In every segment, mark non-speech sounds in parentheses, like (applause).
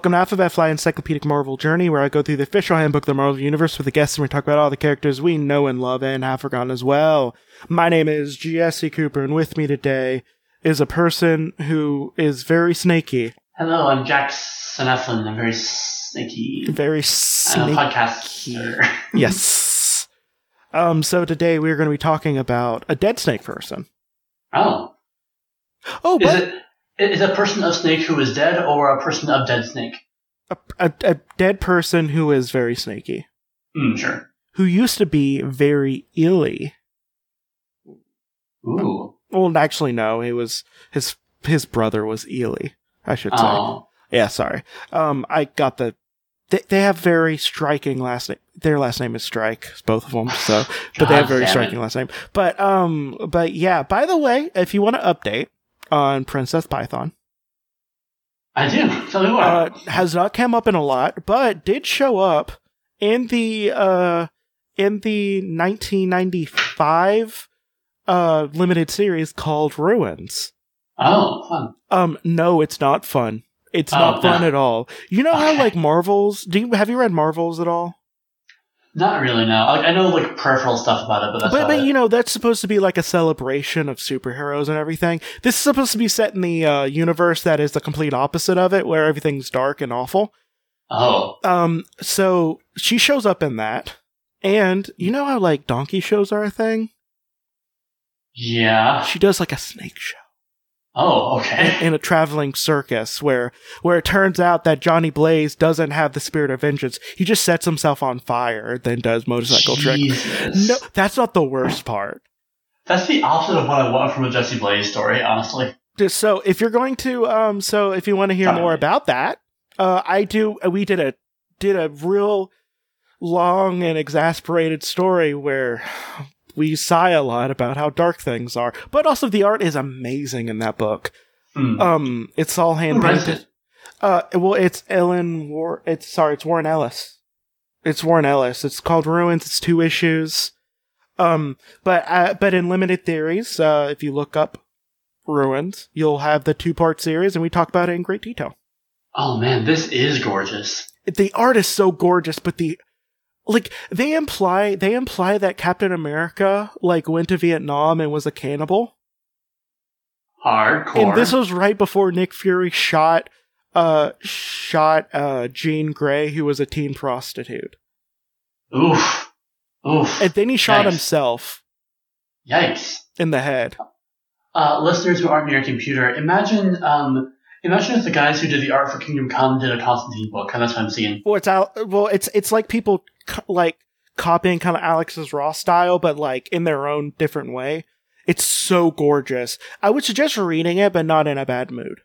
Welcome to Alphabet Fly Encyclopedic Marvel Journey, where I go through the official handbook of the Marvel Universe with the guests and we talk about all the characters we know and love and have forgotten as well. My name is Jesse Cooper, and with me today is a person who is very snaky. Hello, I'm Jack Sineflin. I'm very snaky. Very I'm a podcaster. (laughs) yes. Um, so today we're going to be talking about a dead snake person. oh, Oh, is but it is a person of snake who is dead, or a person of dead snake? a, a, a dead person who is very snaky. Hmm, sure. Who used to be very illy. Ooh. Well, actually, no. It was his his brother was Ely. I should say. Oh. Yeah, sorry. Um, I got the. They, they have very striking last name. Their last name is Strike, both of them. (sighs) So, but they have very it. striking last name. But um, but yeah. By the way, if you want to update on Princess Python, I do. Tell me more. uh, has not come up in a lot, but did show up in the uh in the 1995 uh limited series called Ruins. oh, fun. Um, no, it's not fun. It's Oh, not fun no. at all. You know how like Marvels? Do you have you read Marvels at all? Not really. No, like, I know like peripheral stuff about it, but that's but but it. you know that's supposed to be like a celebration of superheroes and everything. This is supposed to be set in the uh, universe that is the complete opposite of it, where everything's dark and awful. oh, Um, so she shows up in that, and you know how like donkey shows are a thing. yeah. She does like a snake show. Oh, okay. in a traveling circus where where it turns out that Johnny Blaze doesn't have the spirit of vengeance. He just sets himself on fire, then does motorcycle. Jesus. No, that's not the worst part. That's the opposite of what I want from a Jesse Blaze story, honestly. Just So if you're going to um so if you want to hear more about that, uh I do we did a did a real long and exasperated story where we sigh a lot about how dark things are. But also the art is amazing in that book. Hmm. Um it's all hand painted. Uh, well, it's Ellen War. It's sorry, it's Warren Ellis. It's Warren Ellis. It's called Ruins. It's two issues. Um, but uh, but in limited theories, uh, if you look up Ruins, you'll have the two part series, and we talk about it in great detail. Oh man, this is gorgeous. The art is so gorgeous, but the like they imply they imply that Captain America like went to Vietnam and was a cannibal. Hardcore. And this was right before Nick Fury shot uh shot uh Jean Grey, who was a teen prostitute. Oof. Oof. And then he shot Yikes. himself Yikes. in the head. Uh, listeners who aren't near a computer, imagine, um, imagine if the guys who did the art for Kingdom Come did a Constantine book, and that's what I'm seeing. Well, it's out. Well, it's it's like people like copying kind of Alex Ross style, but like in their own different way. It's so gorgeous. I would suggest reading it, but not in a bad mood.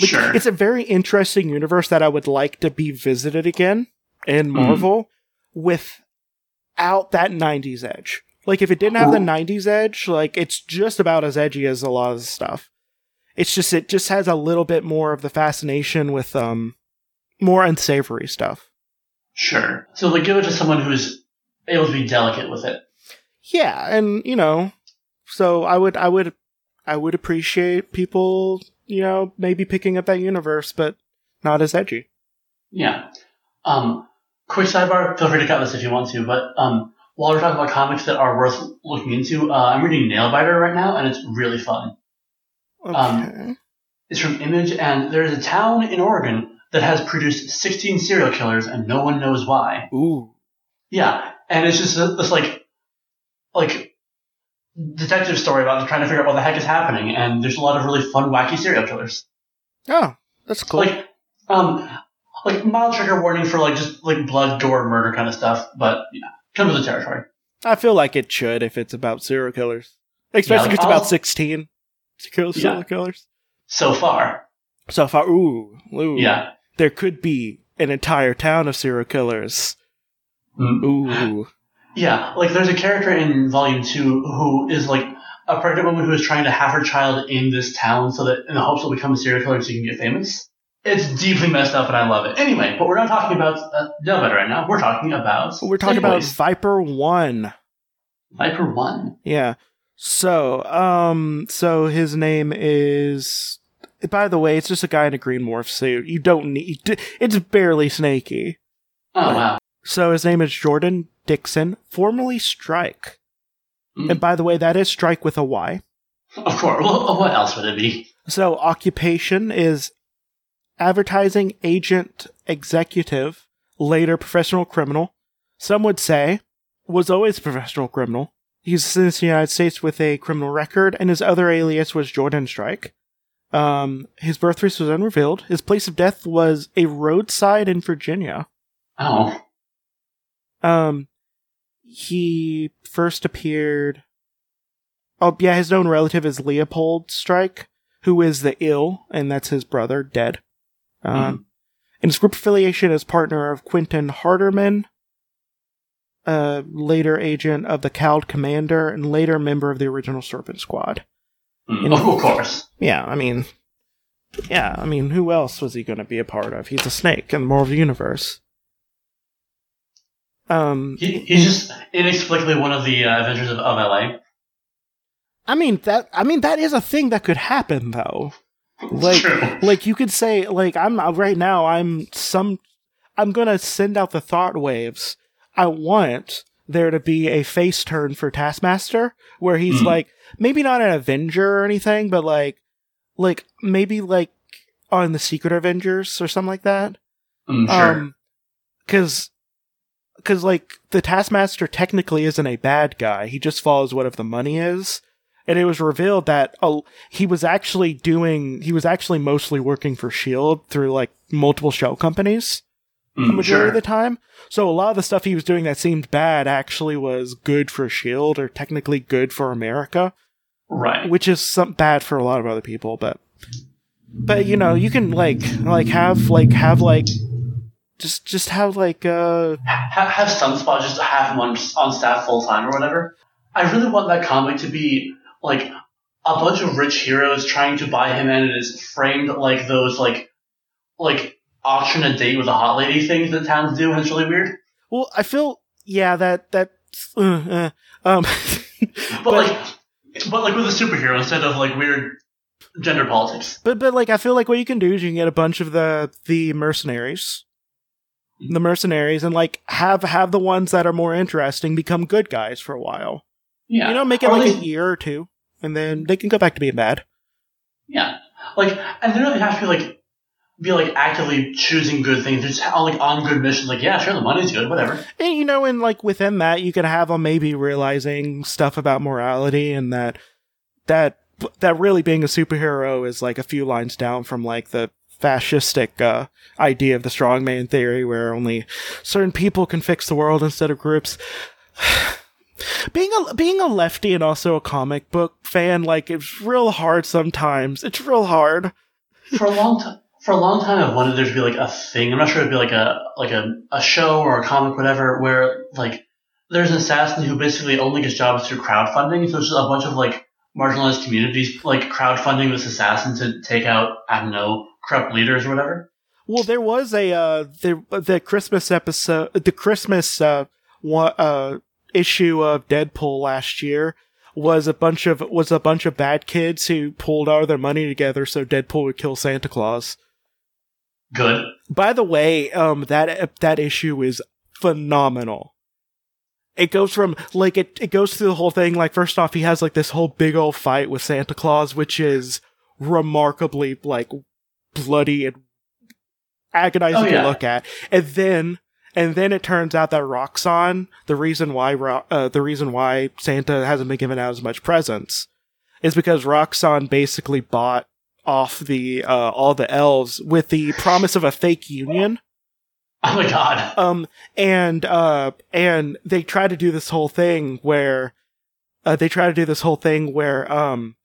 Like, Sure. It's a very interesting universe that I would like to be visited again in Hmm. Marvel without that 90s edge. Like, if it didn't have the 90s edge, like, it's just about as edgy as a lot of the stuff. It's just, it just has a little bit more of the fascination with, um, more unsavory stuff. Sure. So, like, give it to someone who's able to be delicate with it. Yeah, and, you know, so I would, I would, I would appreciate people, you know, maybe picking up that universe, but not as edgy. Yeah. Um, quick sidebar, feel free to cut this if you want to, but, um, while we're talking about comics that are worth looking into, uh, I'm reading Nailbiter right now, and it's really fun. Okay. Um, It's from Image, and there's a town in Oregon that has produced 16 serial killers, and no one knows why. Ooh. Yeah, and it's just this like, like detective story about trying to figure out what the heck is happening, and there's a lot of really fun, wacky serial killers. Oh, that's cool. Like, um, like mild trigger warning for like just like blood, gore, murder kind of stuff, but yeah, comes with the territory. I feel like it should if it's about serial killers, especially like, if it's I'll- about sixteen serial serial Yeah. killers. So far, So I ooh, ooh, yeah. There could be an entire town of serial killers. Mm. Ooh, Yeah, like there's a character in Volume Two who is like a pregnant woman who is trying to have her child in this town so that in the hopes she'll become a serial killer so you can get famous. It's deeply messed up and I love it. Anyway, but we're not talking about uh, Delvet right now. We're talking about we're talking about Segways. Viper One. Viper One. Yeah. So, um, so his name is by the way, it's just a guy in a green morph suit. You don't need. It's barely snaky. Oh wow. So his name is Jordan Dixon, formerly Strike. Mm. And by the way, that is Strike with a Y. Of course. Well, what else would it be? So occupation is advertising agent executive, later professional criminal. Some would say was always a professional criminal. He's since the United States with a criminal record, and his other alias was Jordan Strike. Um, his birthplace was unrevealed. His place of death was a roadside in Virginia. Oh. Um, he first appeared. Oh, yeah, his known relative is Leopold Strike, who is the Eel, and that's his brother, dead. Um, and his group affiliation is partner of Quentin Harderman, a later agent of the Cowled Commander, and later member of the original Serpent Squad. Mm, You know- of course. Yeah, I mean, yeah, I mean, who else was he going to be a part of? He's a snake in the Marvel Universe. Um, He, he's just inexplicably one of the uh, Avengers of, of LA. I mean that. I mean that is a thing that could happen, though. Like, True. like you could say, like I'm right now. I'm some. I'm gonna send out the thought waves. I want there to be a face turn for Taskmaster, where he's Mhm. like maybe not an Avenger or anything, but like, like maybe like on the Secret Avengers or something like that. Mm, sure. Um, cause, cause like the Taskmaster technically isn't a bad guy. He just follows whatever the money is. And it was revealed that uh, he was actually doing, he was actually mostly working for S.H.I.E.L.D. Through like multiple shell companies the Mm, majority sure. of the time. So a lot of the stuff he was doing that seemed bad actually was good for S.H.I.E.L.D. Or technically good for America right. which is some bad for a lot of other people but but you know you can like like have like have like just just have like uh Ha- have Sunspot just have him on, on staff full time or whatever. I really want that comic to be like a bunch of rich heroes trying to buy him, and it is framed like those like like auction a date with a hot lady things that towns do, and it's really weird. well i feel yeah that that uh, uh, um (laughs) But, But- like, but like with a superhero instead of like weird gender politics. but but like i feel like what you can do is you can get a bunch of the the mercenaries. The mercenaries and like have have the ones that are more interesting become good guys for a while. Yeah, you know make it Or like least- a year or two and then they can go back to being bad. Yeah, like, and they don't have to be like be like actively choosing good things. They're just on, like on good missions. Like, yeah, sure, the money's good, whatever. And you know, and like within that, you can have them maybe realizing stuff about morality and that that that really being a superhero is like a few lines down from like the fascistic uh, idea of the strongman theory, where only certain people can fix the world instead of groups. (sighs) being a being a lefty and also a comic book fan, like it's real hard sometimes. It's real hard. For a long time, for a long time, I've wanted there to be like a thing. I'm not sure it'd be like a like a, a show or a comic, whatever, where like there's an assassin who basically only gets jobs through crowdfunding. So it's just a bunch of like marginalized communities like crowdfunding this assassin to take out I don't know corrupt leaders or whatever. Well, there was a uh, the the Christmas episode, the Christmas uh, one, uh issue of Deadpool last year was a bunch of was a bunch of bad kids who pulled all their money together so Deadpool would kill Santa Claus. Good. By the way, um, that that issue is phenomenal. It goes from like it it goes through the whole thing. Like first off, he has like this whole big old fight with Santa Claus, which is remarkably like bloody and agonizing Oh, yeah. to look at. And then and then it turns out that Roxxon, the reason why Ro- uh, the reason why Santa hasn't been given out as much presents, is because Roxxon basically bought off the uh, all the elves with the promise of a fake union. Oh my god. Um, and uh, and they try to do this whole thing where, uh, they try to do this whole thing where um,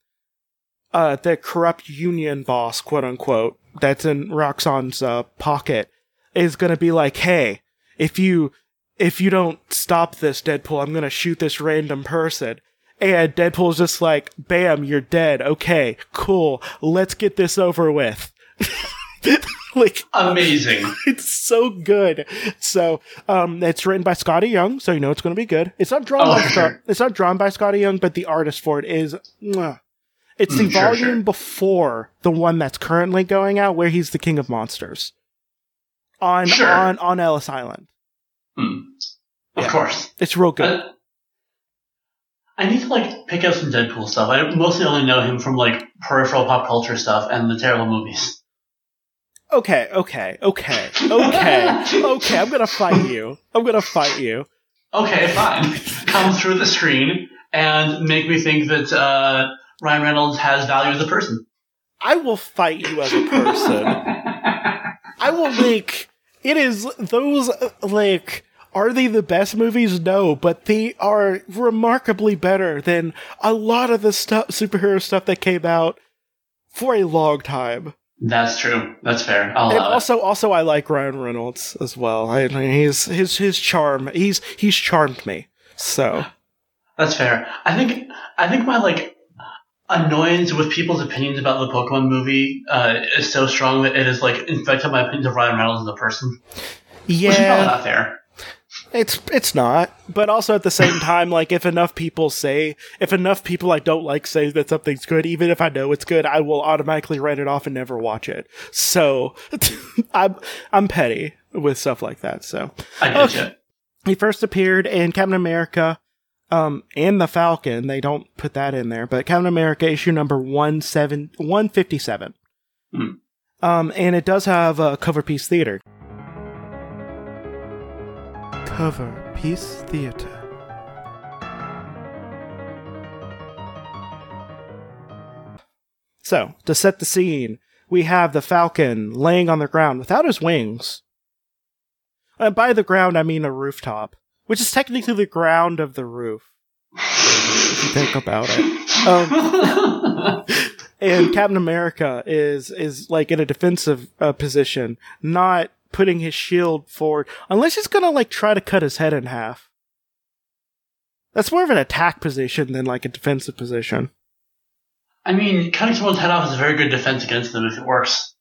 uh, the corrupt union boss, quote unquote, that's in Roxxon's uh, pocket, is gonna be like, hey, if you if you don't stop this, Deadpool, I'm gonna shoot this random person. And Deadpool's just like, bam, you're dead. Okay, cool. Let's get this over with. (laughs) like, Amazing. (laughs) it's so good. So, um, it's written by Skottie Young, so you know it's going to be good. It's not drawn Oh, by Scott. sure. It's not drawn by Skottie Young, but the artist for it is. mwah. It's the Mm, sure, volume sure. before the one that's currently going out, where he's the king of monsters on on on Ellis Island. Hmm. Of Yeah. course. It's real good. Uh, I need to like pick up some Deadpool stuff. I mostly only know him from like peripheral pop culture stuff and the terrible movies. okay, okay, okay, okay, okay. I'm gonna fight you. I'm gonna fight you. Okay, fine. Come through the screen and make me think that uh, Ryan Reynolds has value as a person. I will fight you as a person. (laughs) I will make it is those uh, like are they the best movies? No, but they are remarkably better than a lot of the stuff superhero stuff that came out for a long time. That's true. That's fair. I'll And allow it. also, also, I like Ryan Reynolds as well. I, mean, he's his his charm. He's he's charmed me. So (gasps) That's fair. I think I think my like annoyance with people's opinions about the Pokemon movie uh, is so strong that it has like infected my opinions of Ryan Reynolds as a person. Which is probably yeah, not fair. It's it's not. But also at the same time, like if enough people say, if enough people I don't like say that something's good, even if I know it's good, I will automatically write it off and never watch it. So (laughs) I'm I'm petty with stuff like that. So I Okay. he first appeared in Captain America um and the Falcon. They don't put that in there, but Captain America issue number one seven one fifty seven. Hmm. Um and it does have a cover piece theater. Cover piece theater. So, to set the scene, we have the Falcon laying on the ground without his wings. And by the ground, I mean a rooftop, which is technically the ground of the roof. If you think about it. Um, (laughs) and Captain America is is like in a defensive uh, position, not putting his shield forward, unless he's gonna like try to cut his head in half. That's more of an attack position than like a defensive position. I mean, cutting someone's head off is a very good defense against them if it works.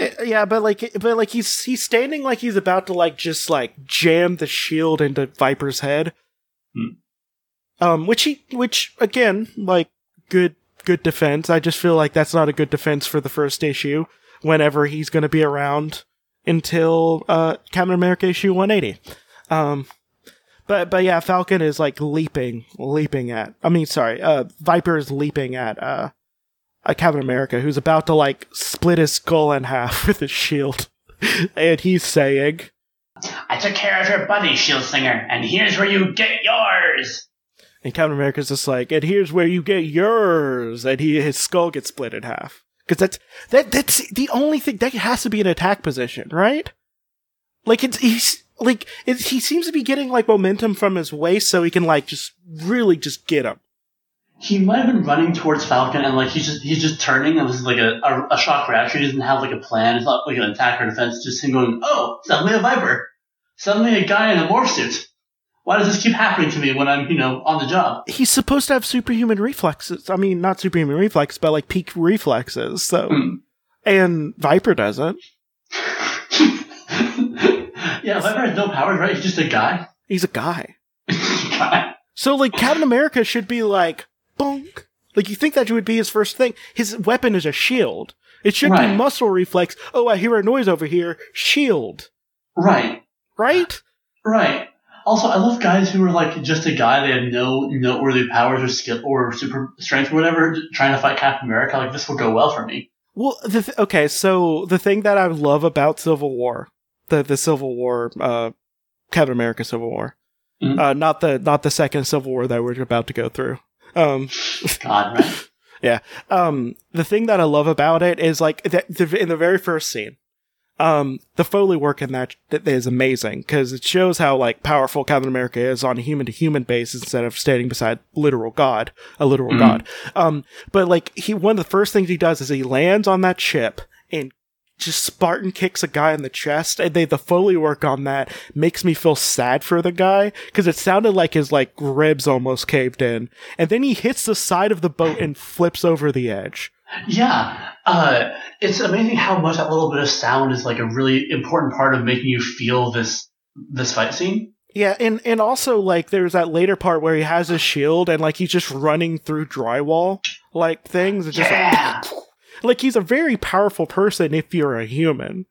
Uh, Yeah, but like, but like he's he's standing like he's about to like just like jam the shield into Viper's head. Hmm. Um, which he, which again, like good good defense. I just feel like that's not a good defense for the first issue. Whenever he's going to be around until uh Captain America issue 180. Um, but but yeah, Falcon is like leaping, leaping at. I mean, sorry, uh, Viper is leaping at uh uh, Captain America, who's about to like split his skull in half (laughs) with his shield, (laughs) and he's saying, I took care of your buddy, Shield Slinger, and here's where you get yours. and Captain America's just like, and here's where you get yours, and he his skull gets split in half because that's that that's the only thing that has to be an attack position, right? Like it's he's like it's, he seems to be getting like momentum from his waist, so he can like just really just get him. He might have been running towards Falcon, and like he's just he's just turning, and this is like a, a, a shock reaction. He doesn't have like a plan. It's not like an attack or defense. Just him going, "Oh, suddenly a Viper, suddenly a guy in a morph suit. Why does this keep happening to me when I'm you know on the job?" He's supposed to have superhuman reflexes. I mean, not superhuman reflexes, but like peak reflexes. So, Hmm. and Viper doesn't. (laughs) yeah, Viper has no powers, right? He's just a guy. He's a guy. (laughs) guy. So like Captain America should be like bonk. Like you think that would be his first thing. His weapon is a shield. It should be muscle reflex. Oh, I hear a noise over here. Shield. Right. Right? Right. Also, I love guys who are like just a guy. They have no noteworthy powers or skill or super strength or whatever. Trying to fight Captain America, like this will go well for me. Well, the th- okay, so the thing that I love about Civil War, the the Civil War, uh, Captain America Civil War, Mhm. uh, not the not the second Civil War that we're about to go through. Um, (laughs) God, right? (laughs) um, the thing that I love about it is like that the, in the very first scene, um, the foley work in that, that is amazing because it shows how like powerful Captain America is on a human to human basis instead of standing beside literal God, a literal Mhm. God. Um, but like he, one of the first things he does is he lands on that ship and just Spartan kicks a guy in the chest, and they the foley work on that makes me feel sad for the guy because it sounded like his like ribs almost caved in, and then he hits the side of the boat and flips over the edge. Yeah. Uh, it's amazing how much that little bit of sound is like a really important part of making you feel this this fight scene. Yeah, and and also like there's that later part where he has his shield and like he's just running through drywall, like things. Are just Yeah. like, (laughs) like he's a very powerful person if you're a human.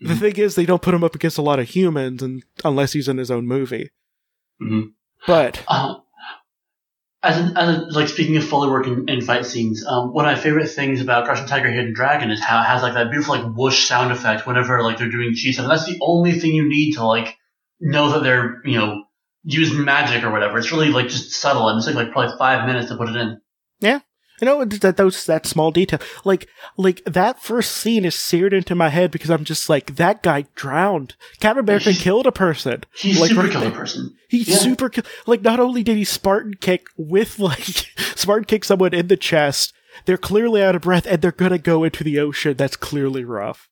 The Mhm. thing is, they don't put him up against a lot of humans, and unless he's in his own movie. Mhm. But Uh, as in, as in, like speaking of Foley work in, in fight scenes, um, one of my favorite things about Crouching Tiger, Hidden Dragon is how it has like that beautiful like whoosh sound effect whenever like they're doing stuff. And that's the only thing you need to like know that they're you know using magic or whatever. It's really like just subtle, and it took like probably five minutes to put it in. You know that those that small detail, like like that first scene is seared into my head because I'm just like that guy drowned. Captain America killed a person. He's Like, super right killed a person. He Yeah. super like not only did he Spartan kick with (laughs) like Spartan kick someone in the chest, they're clearly out of breath and they're gonna go into the ocean. That's clearly rough.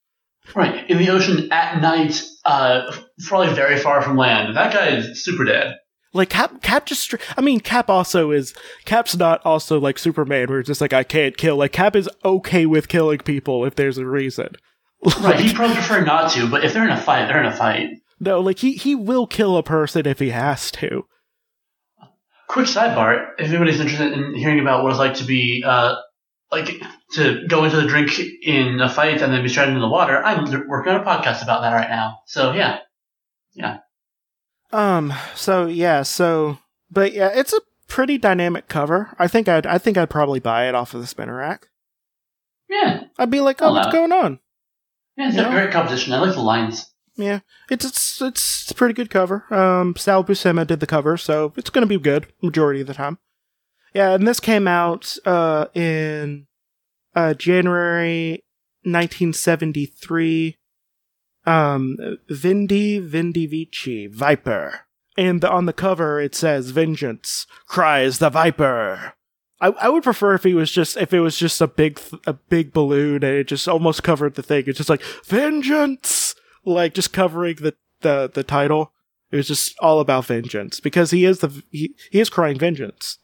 Right in the ocean at night, uh, probably very far from land. That guy is super dead. Like Cap, Cap just. I mean, Cap also is. Cap's not also like Superman, where it's just like I can't kill. Like Cap is okay with killing people if there's a reason. (laughs) Right, he'd probably prefer not to, but if they're in a fight, they're in a fight. No, like he he will kill a person if he has to. Quick sidebar: If anybody's interested in hearing about what it's like to be, uh, like to go into the drink in a fight and then be stranded in the water, I'm working on a podcast about that right now. So yeah, yeah, Um. So yeah. So, but yeah, it's a pretty dynamic cover. I think I'd I think I'd probably buy it off of the spinner rack. yeah, I'd be like, oh, what's it. going on? yeah. It's Yeah. a great composition. I like the lines. Yeah, it's it's it's a pretty good cover. Um, Sal Buscema did the cover, so it's gonna be good majority of the time. Yeah, and this came out uh in uh January 1973. Um, Vindi Vindi Vici Viper, and on the cover it says "Vengeance cries the Viper." I, I would prefer if he was just if it was just a big th- a big balloon and it just almost covered the thing. It's just like vengeance, like just covering the the the title. It was just all about vengeance because he is the he, he is crying vengeance.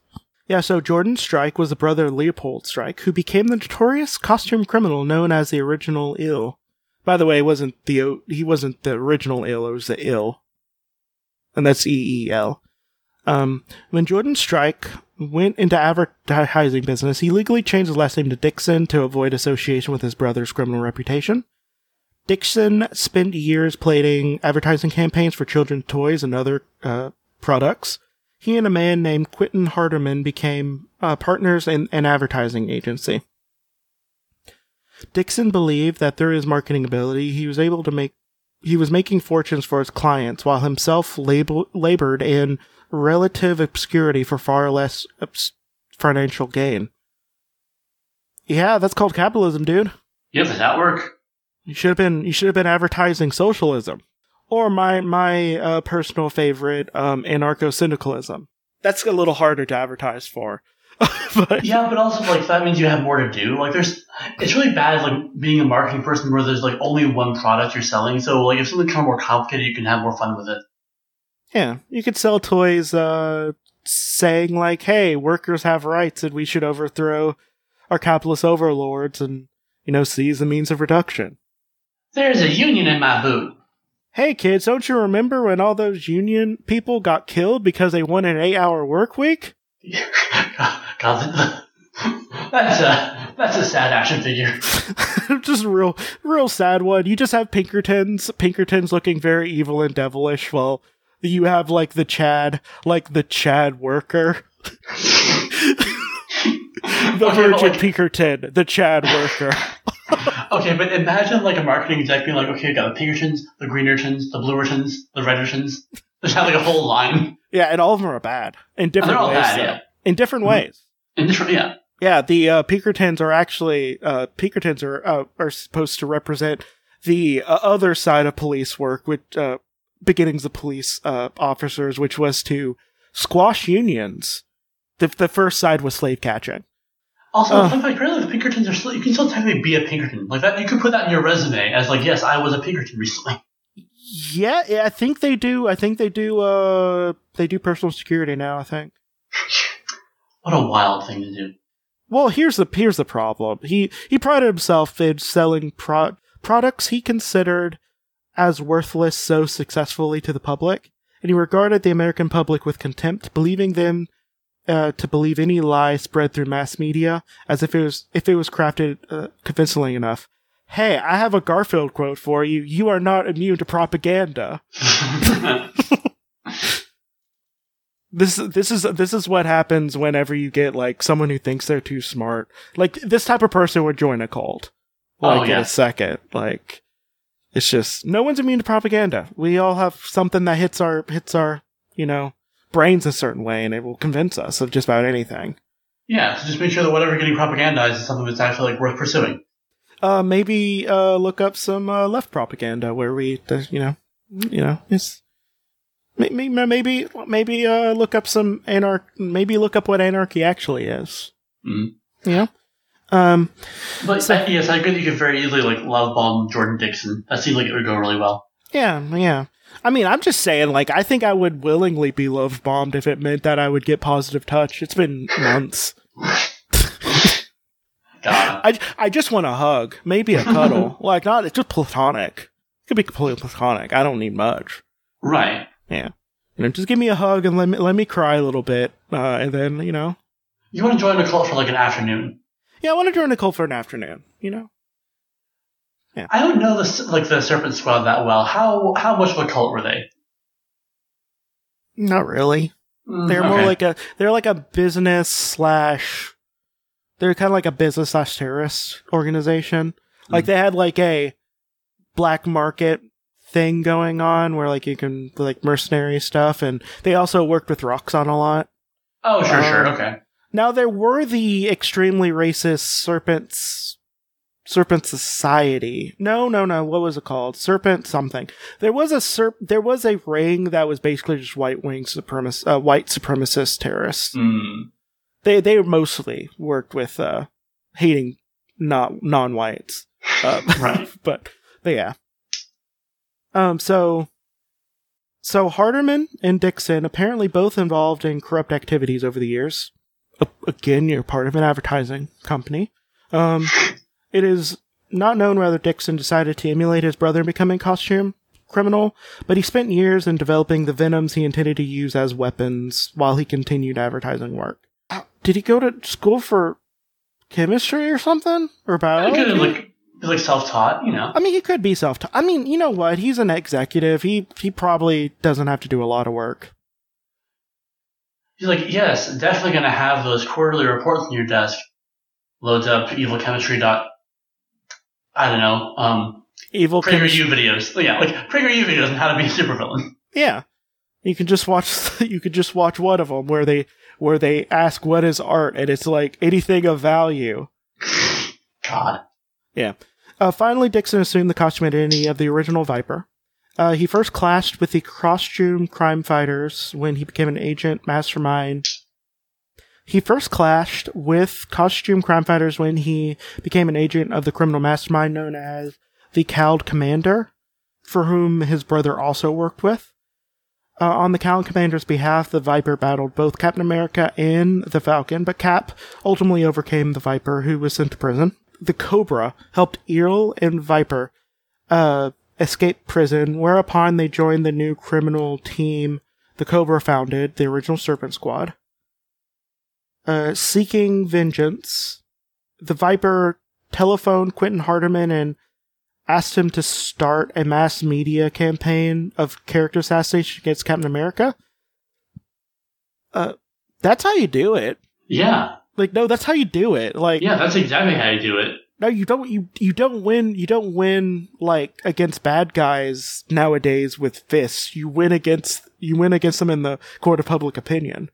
Yeah, so Jordan Strike was the brother of Leopold Strike, who became the notorious costume criminal known as the original Eel. By the way, it wasn't the he wasn't the original Eel; it was the Eel, and that's E E L. Um, when Jordan Strike went into advertising business, he legally changed his last name to Dixon to avoid association with his brother's criminal reputation. Dixon spent years plating advertising campaigns for children's toys and other uh, products. He and a man named Quentin Harderman became uh, partners in an advertising agency. Dixon believed that through his marketing ability, he was able to make he was making fortunes for his clients while himself lab- labored in relative obscurity for far less obs- financial gain. Yeah, that's called capitalism, dude. Yep, does that work? You should have been you should have been advertising socialism, or my my uh, personal favorite, um, anarcho syndicalism. That's a little harder to advertise for, (laughs) but Yeah, but also like that means you have more to do. Like there's, it's really bad like being a marketing person where there's like only one product you're selling. So like if something kind of more complicated, you can have more fun with it. yeah, you could sell toys, uh, saying like, "Hey, workers have rights, and we should overthrow our capitalist overlords, and you know, seize the means of reduction." There's a union in my boot. Hey kids, don't you remember when all those union people got killed because they won an eight-hour work week? (laughs) That's a that's a sad action figure. (laughs) just a real, real sad one. You just have Pinkertons, Pinkertons looking very evil and devilish, while you have like the Chad, like the Chad worker, (laughs) the Okay, Virgin like- Pinkerton, the Chad worker. Okay, but imagine like a marketing exec being like, okay, I got the Pinkertons, the Greenertons, the Bluertons, the Reddertons. There's have like a whole line. Yeah, and all of them are bad in different they're all ways. bad, yeah. In different Mhm. ways. And this, yeah. Yeah, the uh, Pinkertons are actually uh, Pinkertons are uh, are supposed to represent the uh, other side of police work, which uh, beginnings of police uh, officers, which was to squash unions. The the first side was slave catching. Also, Uh. fun fact, really, the Pinkertons are still, you can still technically be a Pinkerton. Like that, you could put that in your resume as like, yes, I was a Pinkerton recently. Yeah, yeah, I think they do. I think they do. Uh, they do personal security now. I think. (laughs) What a wild thing to do. Well, here's the here's the problem. He he prided himself in selling pro- products he considered as worthless so successfully to the public, and he regarded the American public with contempt, believing them uh, to believe any lie spread through mass media as if it was if it was crafted uh, convincingly enough. Hey, I have a Garfield quote for you. You are not immune to propaganda. (laughs) This this is this is what happens whenever you get like someone who thinks they're too smart. Like this type of person would join a cult. Oh, like Oh, in a second. Like it's just no one's immune to propaganda. We all have something that hits our hits our, you know, brains a certain way and it will convince us of just about anything. yeah, so just make sure that whatever you're getting propagandized is something that's actually like worth pursuing. Uh maybe uh look up some uh, left propaganda where we you know, you know, it's maybe maybe maybe uh look up some anarch maybe look up what anarchy actually is. You know? Um But So- uh, yes, I agree you could very easily like love bomb Jordan Dixon. That seems like it would go really well. Yeah, yeah. I mean, I'm just saying, like, I think I would willingly be love bombed if it meant that I would get positive touch. It's been months. (laughs) God. I, I just want a hug, maybe a cuddle. (laughs) like, not, it's just platonic. It could be completely platonic. I don't need much. Right. Yeah. You know, just give me a hug and let me, let me cry a little bit. Uh, and then, you know, You want to join a cult for like an afternoon. yeah, I want to join a cult for an afternoon, you know? Yeah. I don't know this like the Serpent Squad that well. How how much of a cult were they? Not really. Mm, They're more like a they're like a business slash they're kind of like a business slash terrorist organization. Like Mhm. they had like a black market thing going on where like you can like mercenary stuff and they also worked with Roxxon a lot. Oh sure, sure, um, okay. Now there were the extremely racist serpents Serpent Society. No, no, no. What was it called? Serpent something. There was a serp. There was a ring that was basically just white wing supremacist, uh, white supremacist terrorists. Mm. They they mostly worked with uh, hating not non-whites. Uh, Right. (laughs) (laughs) but, but yeah. Um. So. So Harderman and Dixon apparently both involved in corrupt activities over the years. A- Again, you're part of an advertising company. Um, it is not known whether Dixon decided to emulate his brother in becoming costume criminal, but he spent years in developing the venoms he intended to use as weapons while he continued advertising work. Uh, Did he go to school for chemistry or something or biology? have like like self taught, you know. I mean, he could be self. Taught. I mean, you know what? He's an executive. He he probably doesn't have to do a lot of work. He's like, yes, definitely gonna have those quarterly reports on your desk. Loads up evilchemistry dot I don't know, um Evil. PragerU videos. Oh, yeah, like PragerU videos on how to be a supervillain. Yeah, you can just watch. (laughs) You could just watch one of them where they where they ask what is art, and it's like anything of value. God. Yeah. Uh, finally, Dixon assumed the costume identity of the original Viper. Uh, he first clashed with the costume crime fighters when he became an agent mastermind. He first clashed with costume crime fighters when he became an agent of the criminal mastermind known as the Cowled Commander, for whom his brother also worked with. Uh, on the Cowled Commander's behalf, the Viper battled both Captain America and the Falcon, but Cap ultimately overcame the Viper, who was sent to prison. The Cobra helped Eel and Viper uh, escape prison, whereupon they joined the new criminal team the Cobra founded, the original Serpent Squad. Uh, seeking vengeance, the Viper telephoned Quentin Harderman and asked him to start a mass media campaign of character assassination against Captain America. Uh, that's how you do it. Yeah. Like, no, that's how you do it. Like, Yeah, that's exactly how you do it. no, you don't. You you don't win. You don't win like against bad guys nowadays with fists. You win against you win against them in the court of public opinion.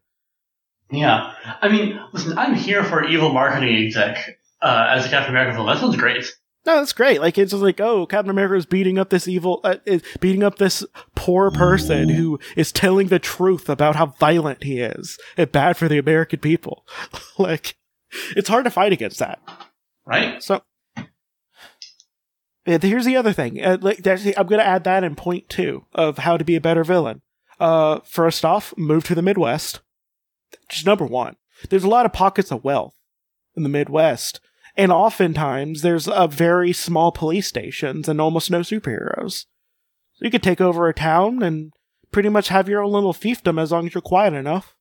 Yeah. I mean, listen, I'm here for evil marketing exec uh, as a Captain America film. That sounds great. No, that's great. Like it's just like, oh, Captain America is beating up this evil, uh, is beating up this poor person who is telling the truth about how violent he is and bad for the American people. (laughs) like, it's hard to fight against that. Right? So, yeah, here's the other thing. Uh, like, I'm going to add that in point two of how to be a better villain. Uh, first off, move to the Midwest. Just number one. There's a lot of pockets of wealth in the Midwest, and oftentimes there's a very small police stations and almost no superheroes. So you could take over a town and pretty much have your own little fiefdom as long as you're quiet enough.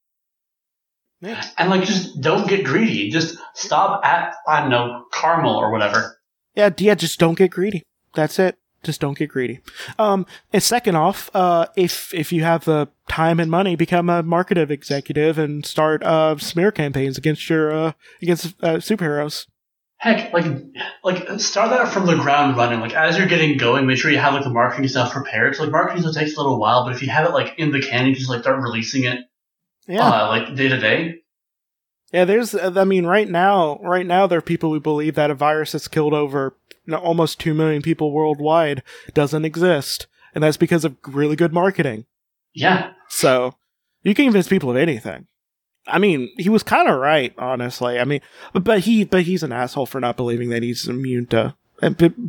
Yeah. And like, just don't get greedy. Just stop at I don't know caramel or whatever. Yeah, yeah, just don't get greedy. That's it. Just don't get greedy. Um, and second off, uh, if if you have the time and money, become a marketing executive and start uh smear campaigns against your uh against uh, superheroes. Heck, like like start that from the ground running. Like as you're getting going, make sure you have like the marketing stuff prepared. So like marketing still takes a little while, but if you have it like in the can, you can just like start releasing it Yeah, uh, like day to day. yeah. There's, I mean, right now, right now, there are people who believe that a virus that's killed over almost two million people worldwide doesn't exist, and that's because of really good marketing. Yeah. So you can convince people of anything. I mean, he was kind of right, honestly. I mean, but, but he, but he's an asshole for not believing that he's immune to,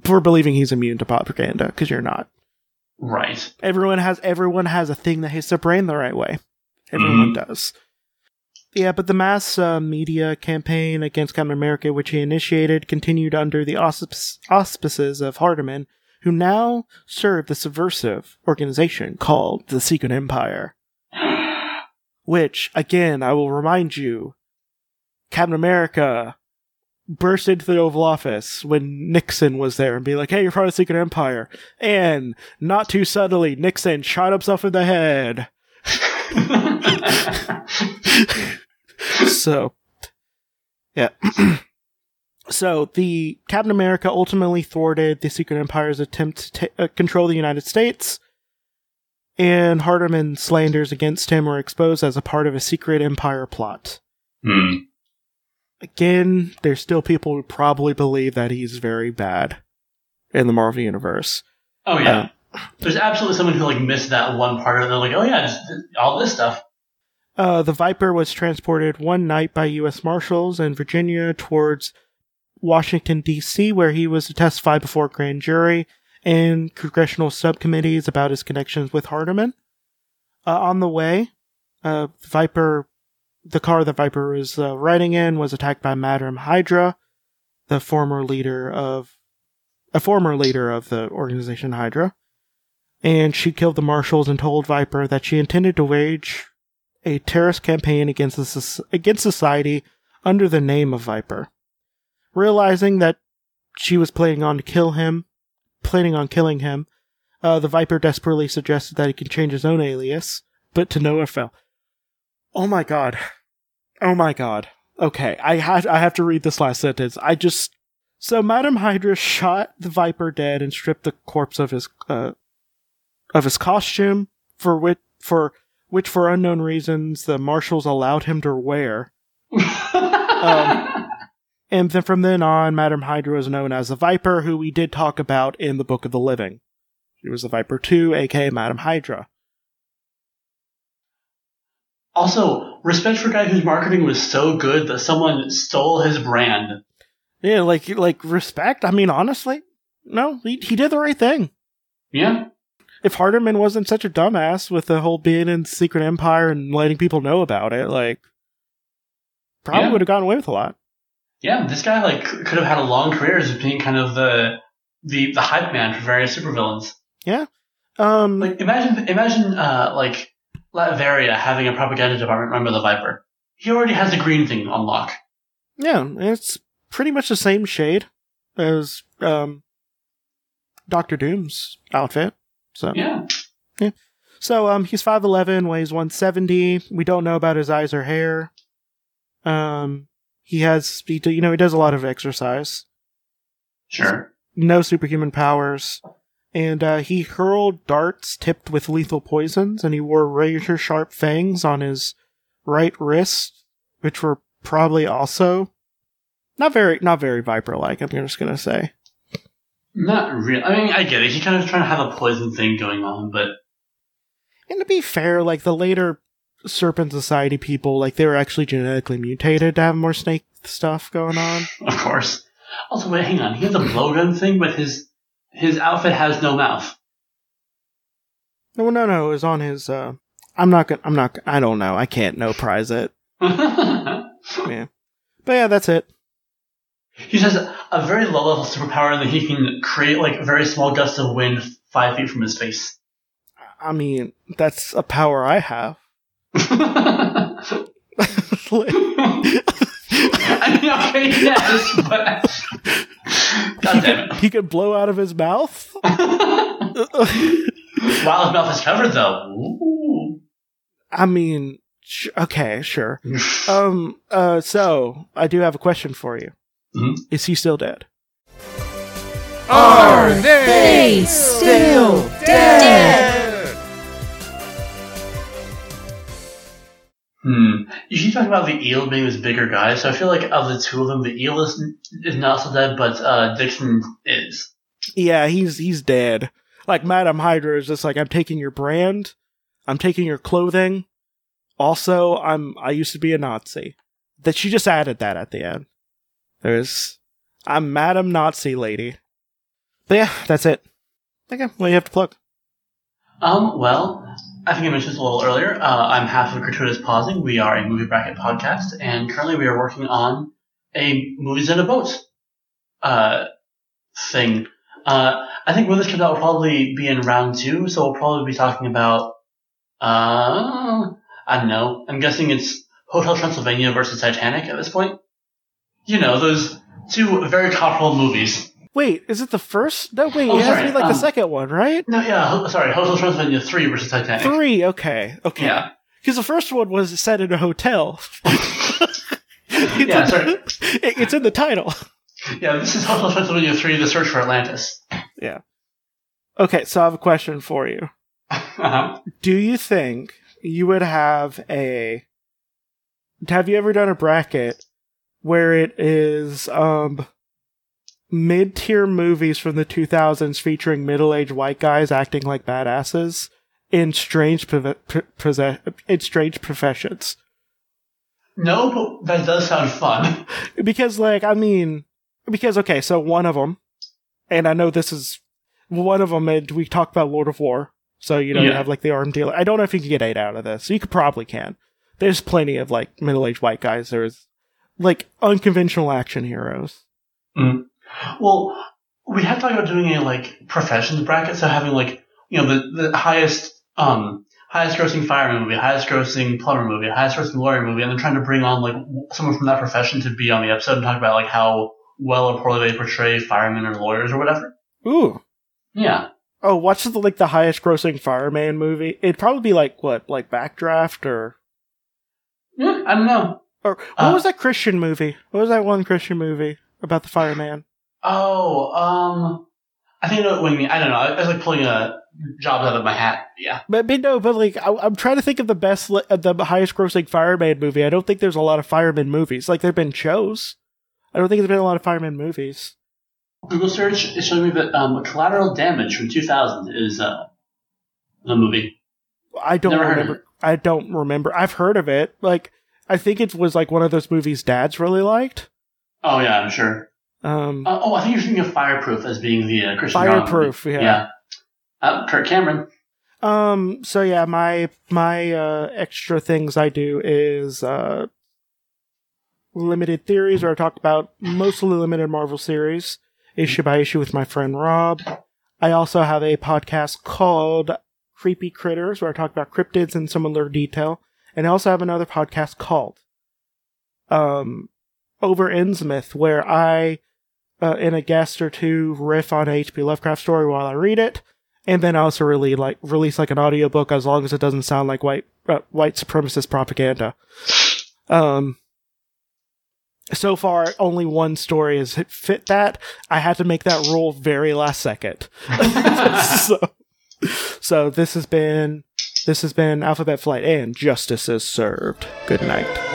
for believing he's immune to propaganda because you're not. Right. Everyone has, everyone has a thing that hits their brain the right way. Everyone does. Yeah, but the mass uh, media campaign against Captain America, which he initiated, continued under the auspic- auspices of Harderman, who now served the subversive organization called the Secret Empire which again I will remind you, Captain America burst into the Oval Office when Nixon was there and be like, "Hey, you're part of the Secret Empire," and not too subtly, Nixon shot himself in the head. so, yeah. (clears throat) so the Captain America ultimately thwarted the Secret Empire's attempt to ta- uh, control the United States and Harderman's slanders against him were exposed as a part of a secret empire plot. Hmm. Again, there's still people who probably believe that he's very bad in the Marvel Universe. Oh yeah. There's absolutely someone who like missed that one part and they're like, oh yeah, just all this stuff. Uh, the Viper was transported one night by U.S. Marshals in Virginia towards Washington, D.C., where he was to testify before a grand jury and congressional subcommittees about his connections with Harderman. Uh, on the way, uh, Viper, the car that Viper was uh, riding in was attacked by Madam Hydra, the former leader of, a former leader of the organization Hydra. And she killed the marshals and told Viper that she intended to wage a terrorist campaign against the, against society under the name of Viper. Realizing that she was planning on to kill him, planning on killing him, uh, the Viper desperately suggested that he can change his own alias, but to no avail. Oh my god. Oh my god. Okay, I have I have to read this last sentence. I just so Madam Hydra shot the Viper dead and stripped the corpse of his uh of his costume for which for which for unknown reasons the marshals allowed him to wear. (laughs) Um, And then from then on, Madam Hydra was known as the Viper, who we did talk about in the Book of the Living. She was the Viper 2, aka Madam Hydra. also, respect for a guy whose marketing was so good that someone stole his brand. Yeah, like like respect. I mean, honestly, no, he he did the right thing. Yeah. If Harderman wasn't such a dumbass with the whole being in Secret Empire and letting people know about it, like probably Yeah. would have gotten away with a lot. Yeah, this guy like could have had a long career as being kind of the the the hype man for various supervillains. Yeah. Um, Like imagine imagine uh like Latveria having a propaganda department run by the Viper. He already has the green thing on lock. yeah, it's pretty much the same shade as um Doctor Doom's outfit. So Yeah. So um he's 5'11, weighs 170. We don't know about his eyes or hair. Um he has he you know he does a lot of exercise. Sure. No superhuman powers. And uh, he hurled darts tipped with lethal poisons, and he wore razor sharp fangs on his right wrist, which were probably also not very not very viper like. I'm just gonna say. Not real. I mean, I get it. He's kind of trying to have a poison thing going on, but And to be fair, like the later Serpent Society people, like they were actually genetically mutated to have more snake stuff going on. (laughs) of course. Also, wait, hang on. He has a blowgun thing, but his his outfit has no mouth. No, no, no. It was on his. uh I'm not gonna. I'm not. I don't know. I can't no prize it. (laughs) Yeah. But yeah, that's it. he has a very low level superpower that he can create like a very small gusts of wind five feet from his face. I mean, that's a power I have. Like, I mean, okay, yes, but God damn it. he could blow out of his mouth. While his mouth is covered, though. Ooh. I mean, sh- okay, sure. Um, uh, so I do have a question for you. Mhm. Is he still dead? Are they still dead? Hmm. You keep talking about the eel being this bigger guy, so I feel like of the two of them, the eel is, is not so dead, but uh, Dixon is. Yeah, he's he's dead. Like Madame Hydra is just like I'm taking your brand, I'm taking your clothing. Also, I'm I used to be a Nazi. That she just added that at the end. There's I'm Madame Nazi lady. But yeah, that's it. Okay, what do you have to plug? Um, well, I think I mentioned this a little earlier. Uh, I'm half of Gratuitous Pausing. We are a movie bracket podcast, and currently we are working on a movies in a boat uh, thing. Uh, I think when this comes out, will probably be in round two, so we'll probably be talking about, uh, I don't know. I'm guessing it's Hotel Transylvania versus Titanic at this point. You know, those two very comparable movies. Wait, is it the first? No, wait, Oh, it has to be like um, the second one, right? No, yeah, sorry, Hotel Transylvania 3 versus Titanic. Three, okay, okay. Yeah. Because the first one was set in a hotel. It's (laughs) (laughs) Yeah, in- sorry. it- it's in the title. Yeah, this is Hotel Transylvania 3, The Search for Atlantis. Yeah. Okay, so I have a question for you. Uh-huh. Do you think you would have a have you ever done a bracket where it is um mid-tier movies from the 2000s featuring middle-aged white guys acting like badasses in strange prof- pr- possess- in strange professions. No, but that does sound fun. (laughs) because like i mean because okay so one of them and i know this is one of them and we talked about lord of war so you know you have like the arm dealer. I don't know if you can get eight out of this. You could probably can. There's plenty of like middle-aged white guys. There's like unconventional action heroes mm. Well, we have talked about doing a like professions bracket, so having like you know the the highest um highest grossing fireman movie, highest grossing plumber movie, highest grossing lawyer movie, and then trying to bring on like someone from that profession to be on the episode and talk about like how well or poorly they portray firemen or lawyers or whatever. ooh Yeah. oh what's the like the highest grossing fireman movie it'd probably be like what like backdraft or Yeah, I don't know. or what Uh, was that christian movie what was that one christian movie about the fireman Oh, um, I think I know what you mean. I don't know. I, was like pulling a jobs out of my hat. Yeah. But, but no, but like I, I'm trying to think of the best, li- uh, the highest grossing fireman movie. I don't think there's a lot of fireman movies. Like there've been shows. I don't think there's been a lot of fireman movies. Google search is showing me that um, Collateral Damage from 2000 is uh, the movie. I don't Never remember. I don't remember. I've heard of it. Like I think it was like one of those movies dads really liked. Oh yeah, I'm sure. Um, Uh, oh, I think you're thinking of Fireproof as being the uh, Christian drama. Fireproof. Yeah. Yeah. Uh, Kirk Cameron. Um. So yeah, my my uh, extra things I do is uh, limited theories, where I talk about mostly limited Marvel series, issue by issue with my friend Rob. I also have a podcast called Creepy Critters, where I talk about cryptids in some similar detail, and I also have another podcast called um Over Innsmouth, where I uh, in a guest or two riff on a H.P. Lovecraft story while I read it and then also really like release like an audiobook as long as it doesn't sound like white uh, white supremacist propaganda. Um so far only one story has fit that. I had to make that rule very last second. (laughs) so so this has been this has been Alphabet Flight and justice is served. Good night.